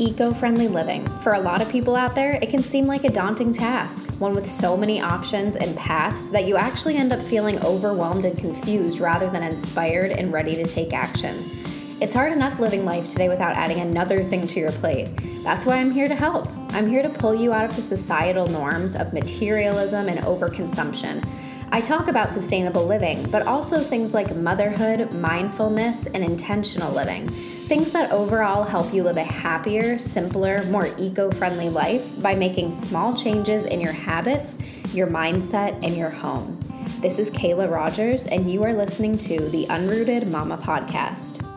Eco friendly living. For a lot of people out there, it can seem like a daunting task, one with so many options and paths that you actually end up feeling overwhelmed and confused rather than inspired and ready to take action. It's hard enough living life today without adding another thing to your plate. That's why I'm here to help. I'm here to pull you out of the societal norms of materialism and overconsumption. I talk about sustainable living, but also things like motherhood, mindfulness, and intentional living Things that overall help you live a happier, simpler, more eco friendly life by making small changes in your habits, your mindset, and your home. This is Kayla Rogers, and you are listening to the Unrooted Mama Podcast.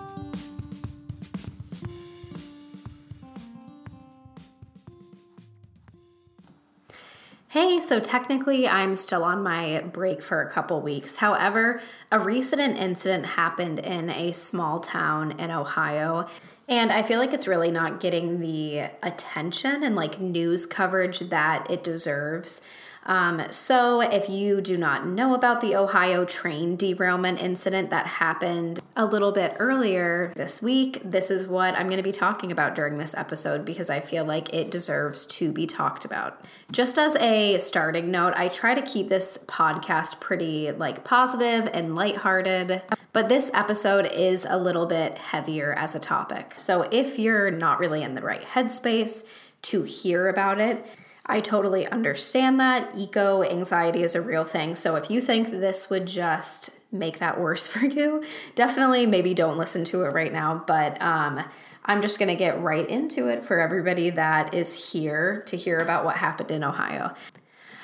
Hey, so technically I'm still on my break for a couple weeks. However, a recent incident happened in a small town in Ohio. And I feel like it's really not getting the attention and like news coverage that it deserves. Um, so, if you do not know about the Ohio train derailment incident that happened a little bit earlier this week, this is what I'm going to be talking about during this episode because I feel like it deserves to be talked about. Just as a starting note, I try to keep this podcast pretty like positive and lighthearted. But this episode is a little bit heavier as a topic. So if you're not really in the right headspace to hear about it, I totally understand that. Eco anxiety is a real thing. So if you think this would just make that worse for you, definitely maybe don't listen to it right now. But um, I'm just going to get right into it for everybody that is here to hear about what happened in Ohio.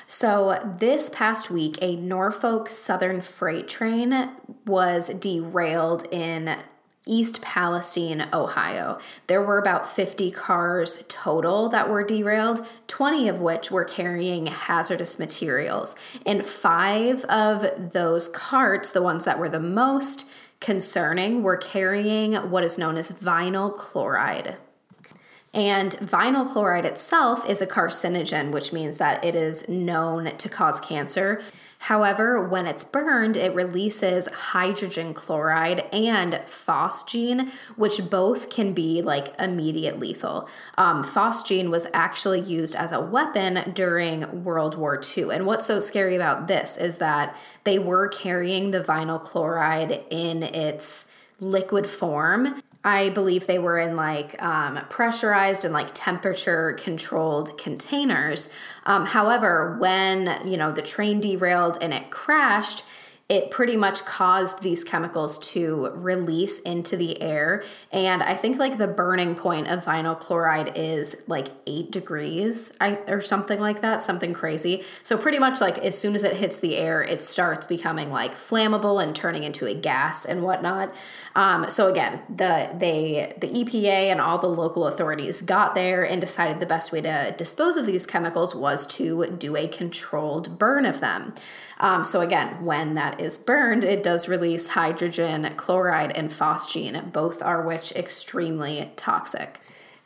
So, this past week, a Norfolk Southern freight train was derailed in East Palestine, Ohio. There were about 50 cars total that were derailed, 20 of which were carrying hazardous materials. And five of those carts, the ones that were the most concerning, were carrying what is known as vinyl chloride. And vinyl chloride itself is a carcinogen, which means that it is known to cause cancer. However, when it's burned, it releases hydrogen chloride and phosgene, which both can be like immediate lethal. Um, phosgene was actually used as a weapon during World War II. And what's so scary about this is that they were carrying the vinyl chloride in its liquid form I believe they were in like um, pressurized and like temperature controlled containers. Um, however, when you know the train derailed and it crashed, it pretty much caused these chemicals to release into the air. And I think like the burning point of vinyl chloride is like eight degrees or something like that, something crazy. So, pretty much like as soon as it hits the air, it starts becoming like flammable and turning into a gas and whatnot. Um, so again, the they the EPA and all the local authorities got there and decided the best way to dispose of these chemicals was to do a controlled burn of them. Um, so again, when that is burned, it does release hydrogen, chloride, and phosgene, both are which extremely toxic.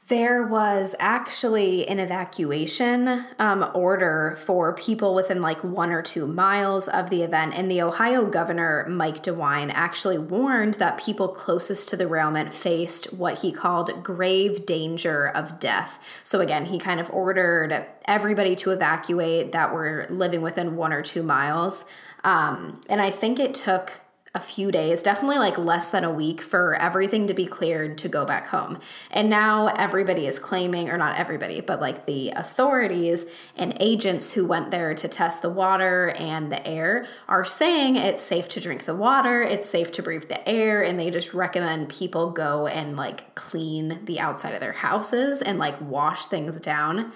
There was actually an evacuation um, order for people within like one or two miles of the event, and the Ohio governor, Mike DeWine, actually warned that people closest to the derailment faced what he called grave danger of death. So, again, he kind of ordered everybody to evacuate that were living within one or two miles. Um, and I think it took a few days, definitely like less than a week for everything to be cleared to go back home. And now everybody is claiming, or not everybody, but like the authorities and agents who went there to test the water and the air are saying it's safe to drink the water, it's safe to breathe the air, and they just recommend people go and like clean the outside of their houses and like wash things down.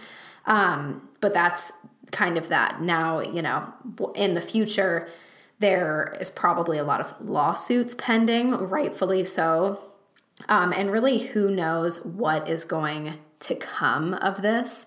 Um, but that's kind of that. Now, you know, in the future, there is probably a lot of lawsuits pending, rightfully so. Um, and really, who knows what is going to come of this.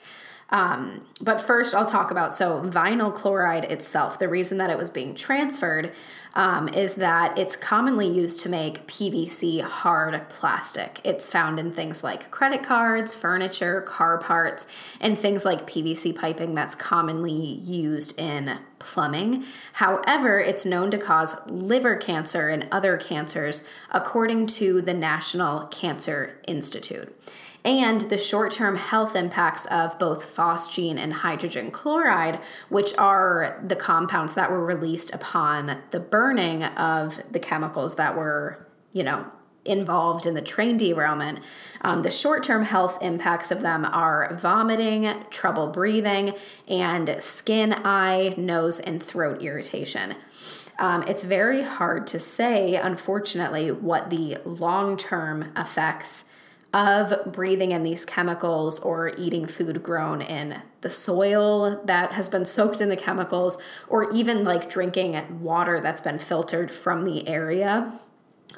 Um, but first, I'll talk about so vinyl chloride itself. The reason that it was being transferred um, is that it's commonly used to make PVC hard plastic. It's found in things like credit cards, furniture, car parts, and things like PVC piping that's commonly used in plumbing. However, it's known to cause liver cancer and other cancers, according to the National Cancer Institute and the short term health impacts of both phosgene and hydrogen chloride, which are the compounds that were released upon the burning of the chemicals that were, you know, involved in the train derailment. Um, the short term health impacts of them are vomiting, trouble breathing, and skin, eye, nose, and throat irritation. Um, it's very hard to say, unfortunately, what the long term effects of breathing in these chemicals or eating food grown in the soil that has been soaked in the chemicals, or even like drinking water that's been filtered from the area.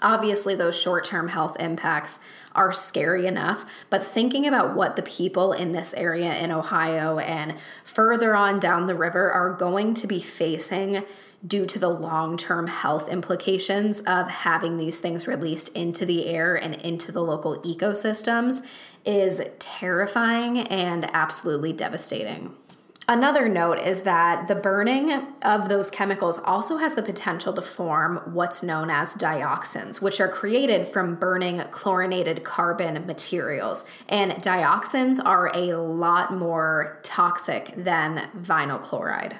Obviously, those short term health impacts are scary enough, but thinking about what the people in this area in Ohio and further on down the river are going to be facing due to the long term health implications of having these things released into the air and into the local ecosystems is terrifying and absolutely devastating. Another note is that the burning of those chemicals also has the potential to form what's known as dioxins, which are created from burning chlorinated carbon materials. And dioxins are a lot more toxic than vinyl chloride.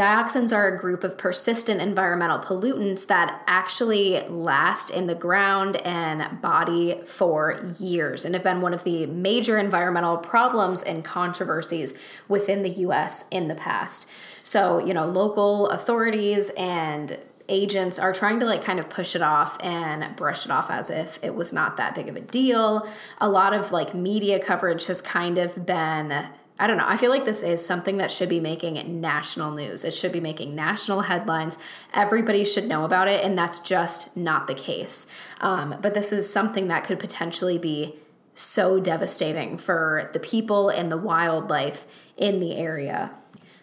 Dioxins are a group of persistent environmental pollutants that actually last in the ground and body for years and have been one of the major environmental problems and controversies within the US in the past. So, you know, local authorities and agents are trying to like kind of push it off and brush it off as if it was not that big of a deal. A lot of like media coverage has kind of been I don't know. I feel like this is something that should be making national news. It should be making national headlines. Everybody should know about it, and that's just not the case. Um, but this is something that could potentially be so devastating for the people and the wildlife in the area.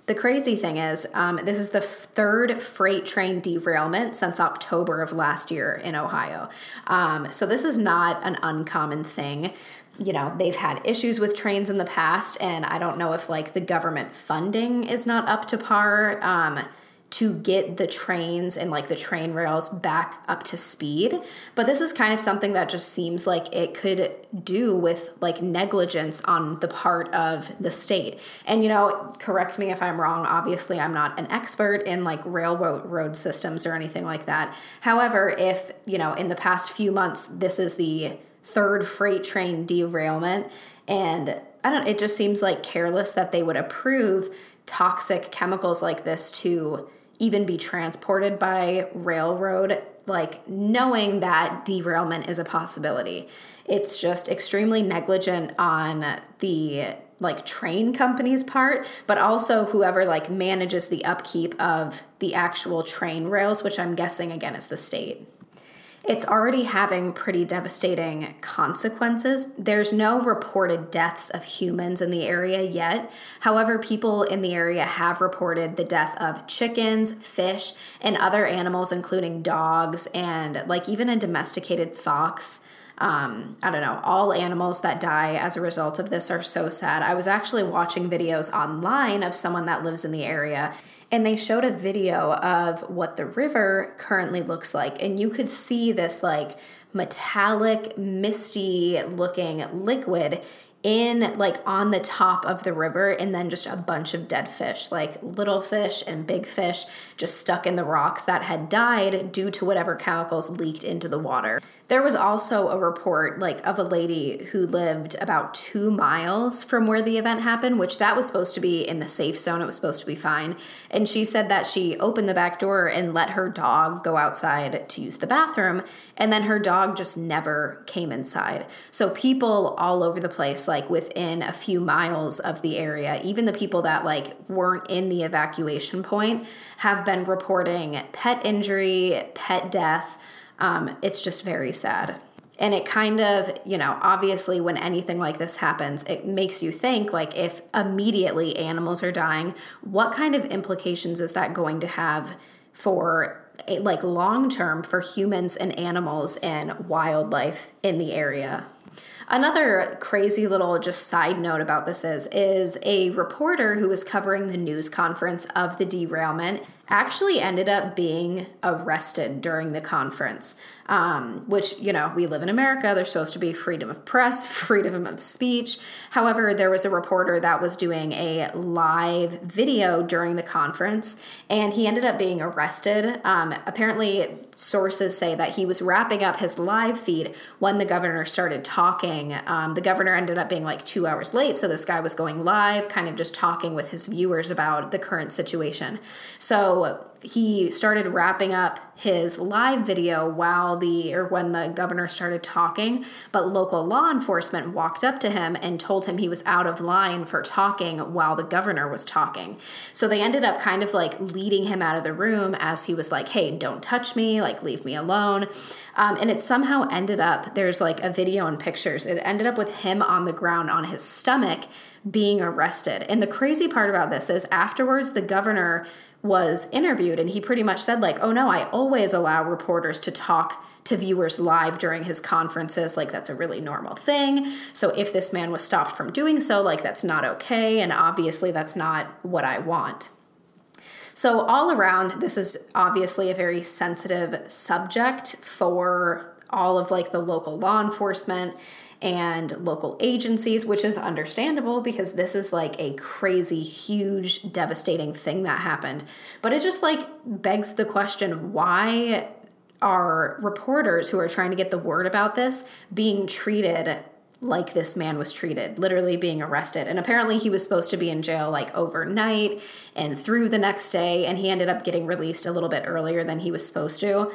The crazy thing is, um, this is the third freight train derailment since October of last year in Ohio. Um, so, this is not an uncommon thing you know they've had issues with trains in the past and i don't know if like the government funding is not up to par um, to get the trains and like the train rails back up to speed. But this is kind of something that just seems like it could do with like negligence on the part of the state. And you know correct me if i'm wrong obviously i'm not an expert in like railroad road systems or anything like that. However if you know in the past few months this is the third freight train derailment. And I don't it just seems like careless that they would approve toxic chemicals like this to even be transported by railroad, like knowing that derailment is a possibility. It's just extremely negligent on the like train company's part, but also whoever like manages the upkeep of the actual train rails, which I'm guessing again is the state it's already having pretty devastating consequences. There's no reported deaths of humans in the area yet. However, people in the area have reported the death of chickens, fish, and other animals, including dogs and like even a domesticated fox. Um, I don't know, all animals that die as a result of this are so sad. I was actually watching videos online of someone that lives in the area and they showed a video of what the river currently looks like and you could see this like metallic misty looking liquid in like on the top of the river and then just a bunch of dead fish like little fish and big fish just stuck in the rocks that had died due to whatever chemicals leaked into the water. There was also a report like of a lady who lived about two miles from where the event happened which that was supposed to be in the safe zone. It was supposed to be fine. And she said that she opened the back door and let her dog go outside to use the bathroom and then her dog just never came inside. So people all over the place like within a few miles of the area. Even the people that like weren't in the evacuation point have been reporting pet injury pet death. Um, it's just very sad. And it kind of you know obviously when anything like this happens it makes you think like if immediately animals are dying what kind of implications is that going to have for like long term for humans and animals and wildlife in the area Another crazy little just side note about this is is a reporter who was covering the news conference of the derailment actually ended up being arrested during the conference um, which, you know, we live in America. There's supposed to be freedom of press, freedom of speech. However, there was a reporter that was doing a live video during the conference, and he ended up being arrested. Um, apparently, sources say that he was wrapping up his live feed when the governor started talking. Um, the governor ended up being like two hours late, so this guy was going live, kind of just talking with his viewers about the current situation. So he started wrapping up his live video while the or when the governor started talking but local law enforcement walked up to him and told him he was out of line for talking while the governor was talking. So they ended up kind of like leading him out of the room as he was like hey don't touch me like leave me alone. Um, and it somehow ended up there's like a video and pictures. It ended up with him on the ground on his stomach being arrested. And the crazy part about this is afterwards the governor was interviewed and he pretty much said like oh no i always allow reporters to talk to viewers live during his conferences like that's a really normal thing. So if this man was stopped from doing so like that's not okay and obviously that's not what i want. So all around this is obviously a very sensitive subject for all of like the local law enforcement and local agencies, which is understandable because this is like a crazy, huge, devastating thing that happened. But it just like begs the question why are reporters who are trying to get the word about this being treated like this man was treated, literally being arrested. And apparently, he was supposed to be in jail like overnight and through the next day, and he ended up getting released a little bit earlier than he was supposed to.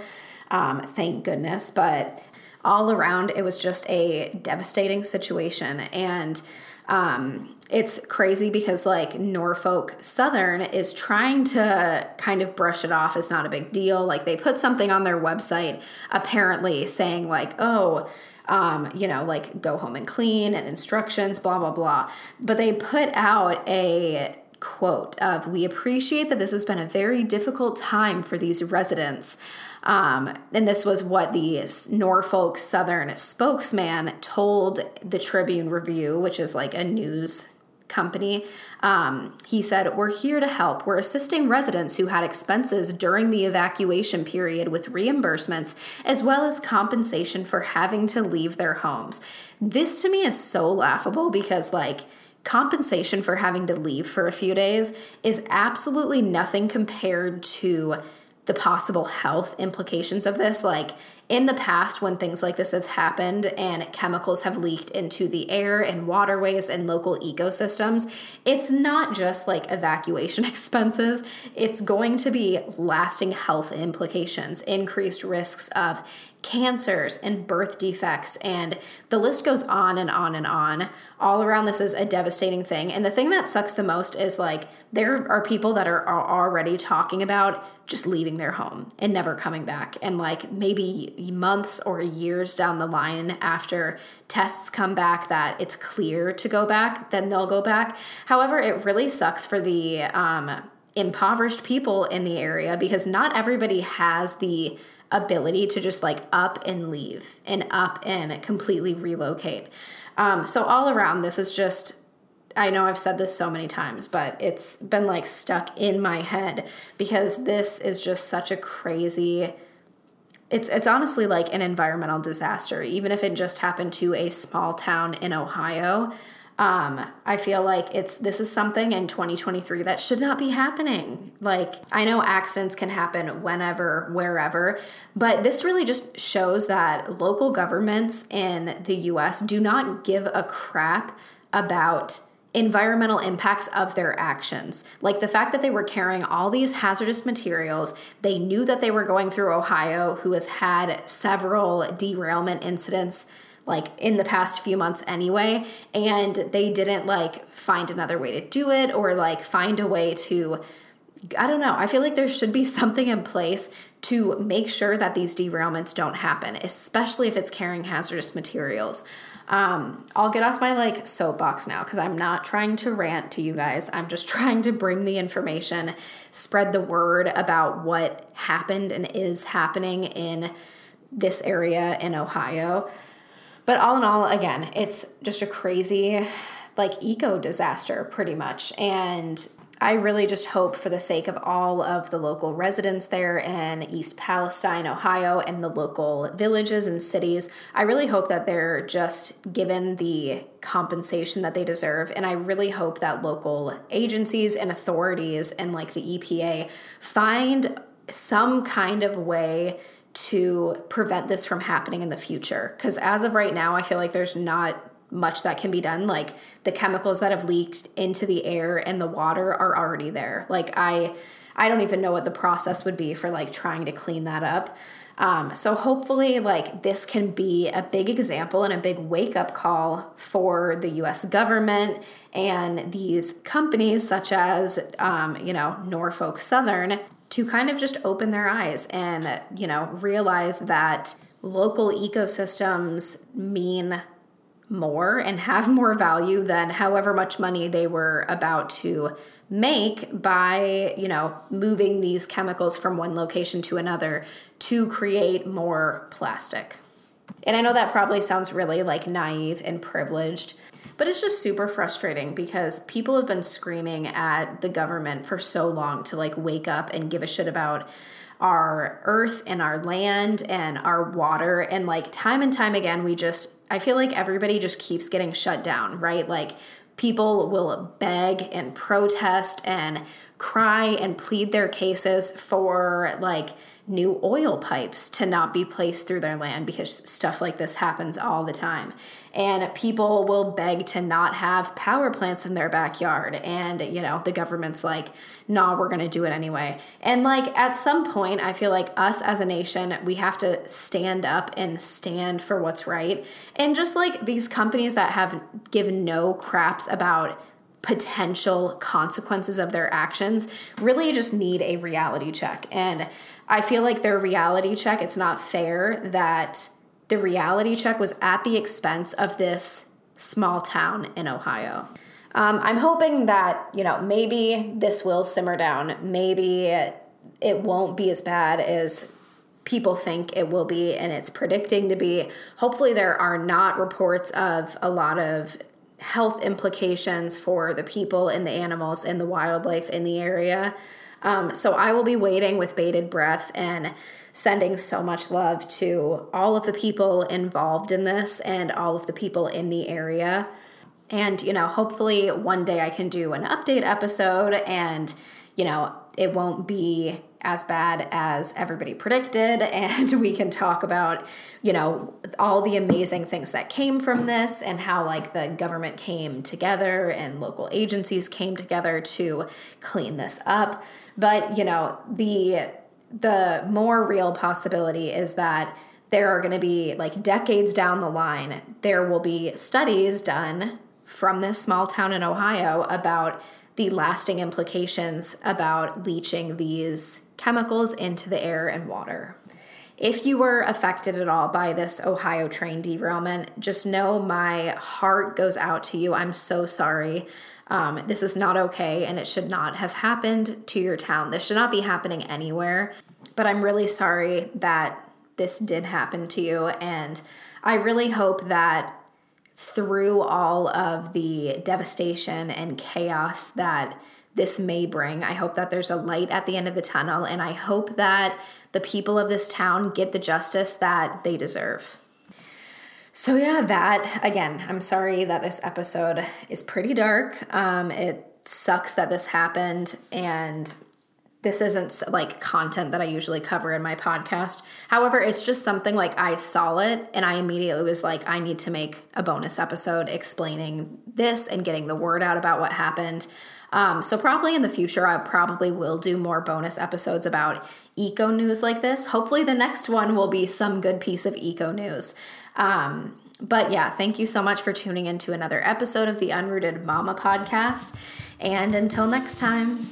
Um, thank goodness. But all around, it was just a devastating situation. And um, it's crazy because like Norfolk Southern is trying to kind of brush it off as not a big deal. Like they put something on their website apparently saying like, oh, um, you know, like go home and clean and instructions, blah, blah, blah. But they put out a quote of, We appreciate that this has been a very difficult time for these residents. Um, and this was what the Norfolk Southern spokesman told the Tribune Review, which is like a news company. Um, he said, We're here to help. We're assisting residents who had expenses during the evacuation period with reimbursements as well as compensation for having to leave their homes. This to me is so laughable because, like, compensation for having to leave for a few days is absolutely nothing compared to the possible health implications of this. Like in the past, when things like this has happened and chemicals have leaked into the air and waterways and local ecosystems, it's not just like evacuation expenses, it's going to be lasting health implications, increased risks of cancers and birth defects, and the list goes on and on and on. All around this is a devastating thing. And the thing that sucks the most is like there are people that are, already talking about just leaving their home and never coming back. And like maybe months or years down the line after tests come back that it's clear to go back, then they'll go back. However, it really sucks for the um, impoverished people in the area because not everybody has the ability to just like up and leave and up and completely relocate. Um, so, all around, this is just I know I've said this so many times, but it's been like stuck in my head because this is just such a crazy it's it's honestly like an environmental disaster even if it just happened to a small town in Ohio. Um, I feel like it's this is something in 2023 that should not be happening. Like I know accidents can happen whenever, wherever, but this really just shows that local governments in the US do not give a crap about environmental impacts of their actions. Like the fact that they were carrying all these hazardous materials, they knew that they were going through Ohio, who has had several derailment incidents like in the past few months anyway and they didn't like find another way to do it or like find a way to I don't know. I feel like there should be something in place to make sure that these derailments don't happen, especially if it's carrying hazardous materials. Um, I'll get off my like soapbox now because I'm not trying to rant to you guys. I'm just trying to bring the information, spread the word about what happened and is happening in this area in Ohio. But all in all, again, it's just a crazy like eco disaster pretty much. And I really just hope, for the sake of all of the local residents there in East Palestine, Ohio, and the local villages and cities, I really hope that they're just given the compensation that they deserve. And I really hope that local agencies and authorities and like the EPA find some kind of way to prevent this from happening in the future. Because as of right now, I feel like there's not much that can be done. Like the chemicals that have leaked into the air and the water are already there. Like I I don't even know what the process would be for like trying to clean that up. Um, so hopefully, like this can be a big example and a big wake up call for the U.S. government and these companies, such as um, you know Norfolk Southern, to kind of just open their eyes and you know realize that local ecosystems mean more and have more value than however much money they were about to make by, you know, moving these chemicals from one location to another to create more plastic. And I know that probably sounds really like naive and privileged, but it's just super frustrating because people have been screaming at the government for so long to like wake up and give a shit about our earth and our land and our water. And like time and time again, we just, I feel like everybody just keeps getting shut down, right? Like people will beg and protest and cry and plead their cases for like new oil pipes to not be placed through their land because stuff like this happens all the time. And people will beg to not have power plants in their backyard. And, you know, the government's like, nah, we're going to do it anyway. And, like, at some point, I feel like us as a nation, we have to stand up and stand for what's right. And just like these companies that have given no craps about potential consequences of their actions really just need a reality check. And I feel like their reality check, it's not fair that the reality check was at the expense of this small town in Ohio. Um, I'm hoping that, you know, maybe this will simmer down. Maybe it won't be as bad as people think it will be and it's predicting to be. Hopefully, there are not reports of a lot of health implications for the people and the animals and the wildlife in the area. Um, so I will be waiting with bated breath and sending so much love to all of the people involved in this and all of the people in the area. And, you know, hopefully one day I can do an update episode and, you know, it won't be as bad as everybody predicted. And we can talk about you know all the amazing things that came from this and how like the government came together and local agencies came together to clean this up. But you know the the more real possibility is that there are going to be like decades down the line, there will be studies done from this small town in Ohio about the lasting implications about leaching these chemicals into the air and water. If you were affected at all by this Ohio train derailment, just know my heart goes out to you. I'm so sorry. Um, this is not okay and it should not have happened to your town. This should not be happening anywhere. But I'm really sorry that this did happen to you. And I really hope that through all of the devastation and chaos that this may bring, I hope that there's a light at the end of the tunnel. And I hope that the people of this town get the justice that they deserve. So, yeah, that again, I'm sorry that this episode is pretty dark. Um, it sucks that this happened, and this isn't like content that I usually cover in my podcast. However, it's just something like I saw it and I immediately was like, I need to make a bonus episode explaining this and getting the word out about what happened. Um, so, probably in the future, I probably will do more bonus episodes about eco news like this. Hopefully, the next one will be some good piece of eco news. Um, but yeah, thank you so much for tuning into another episode of the Unrooted Mama podcast. And until next time.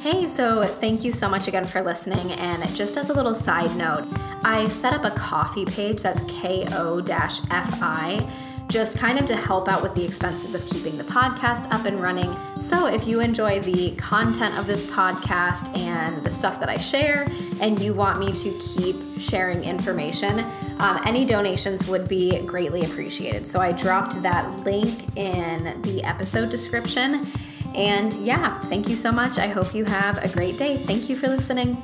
Hey, so thank you so much again for listening. And just as a little side note, I set up a Ko-fi page that's ko fi just kind of to help out with the expenses of keeping the podcast up and running. So if you enjoy the content of this podcast and the stuff that I share, and you want me to keep sharing information, um, any donations would be greatly appreciated. So I dropped that link in the episode description. And yeah, thank you so much. I hope you have a great day. Thank you for listening.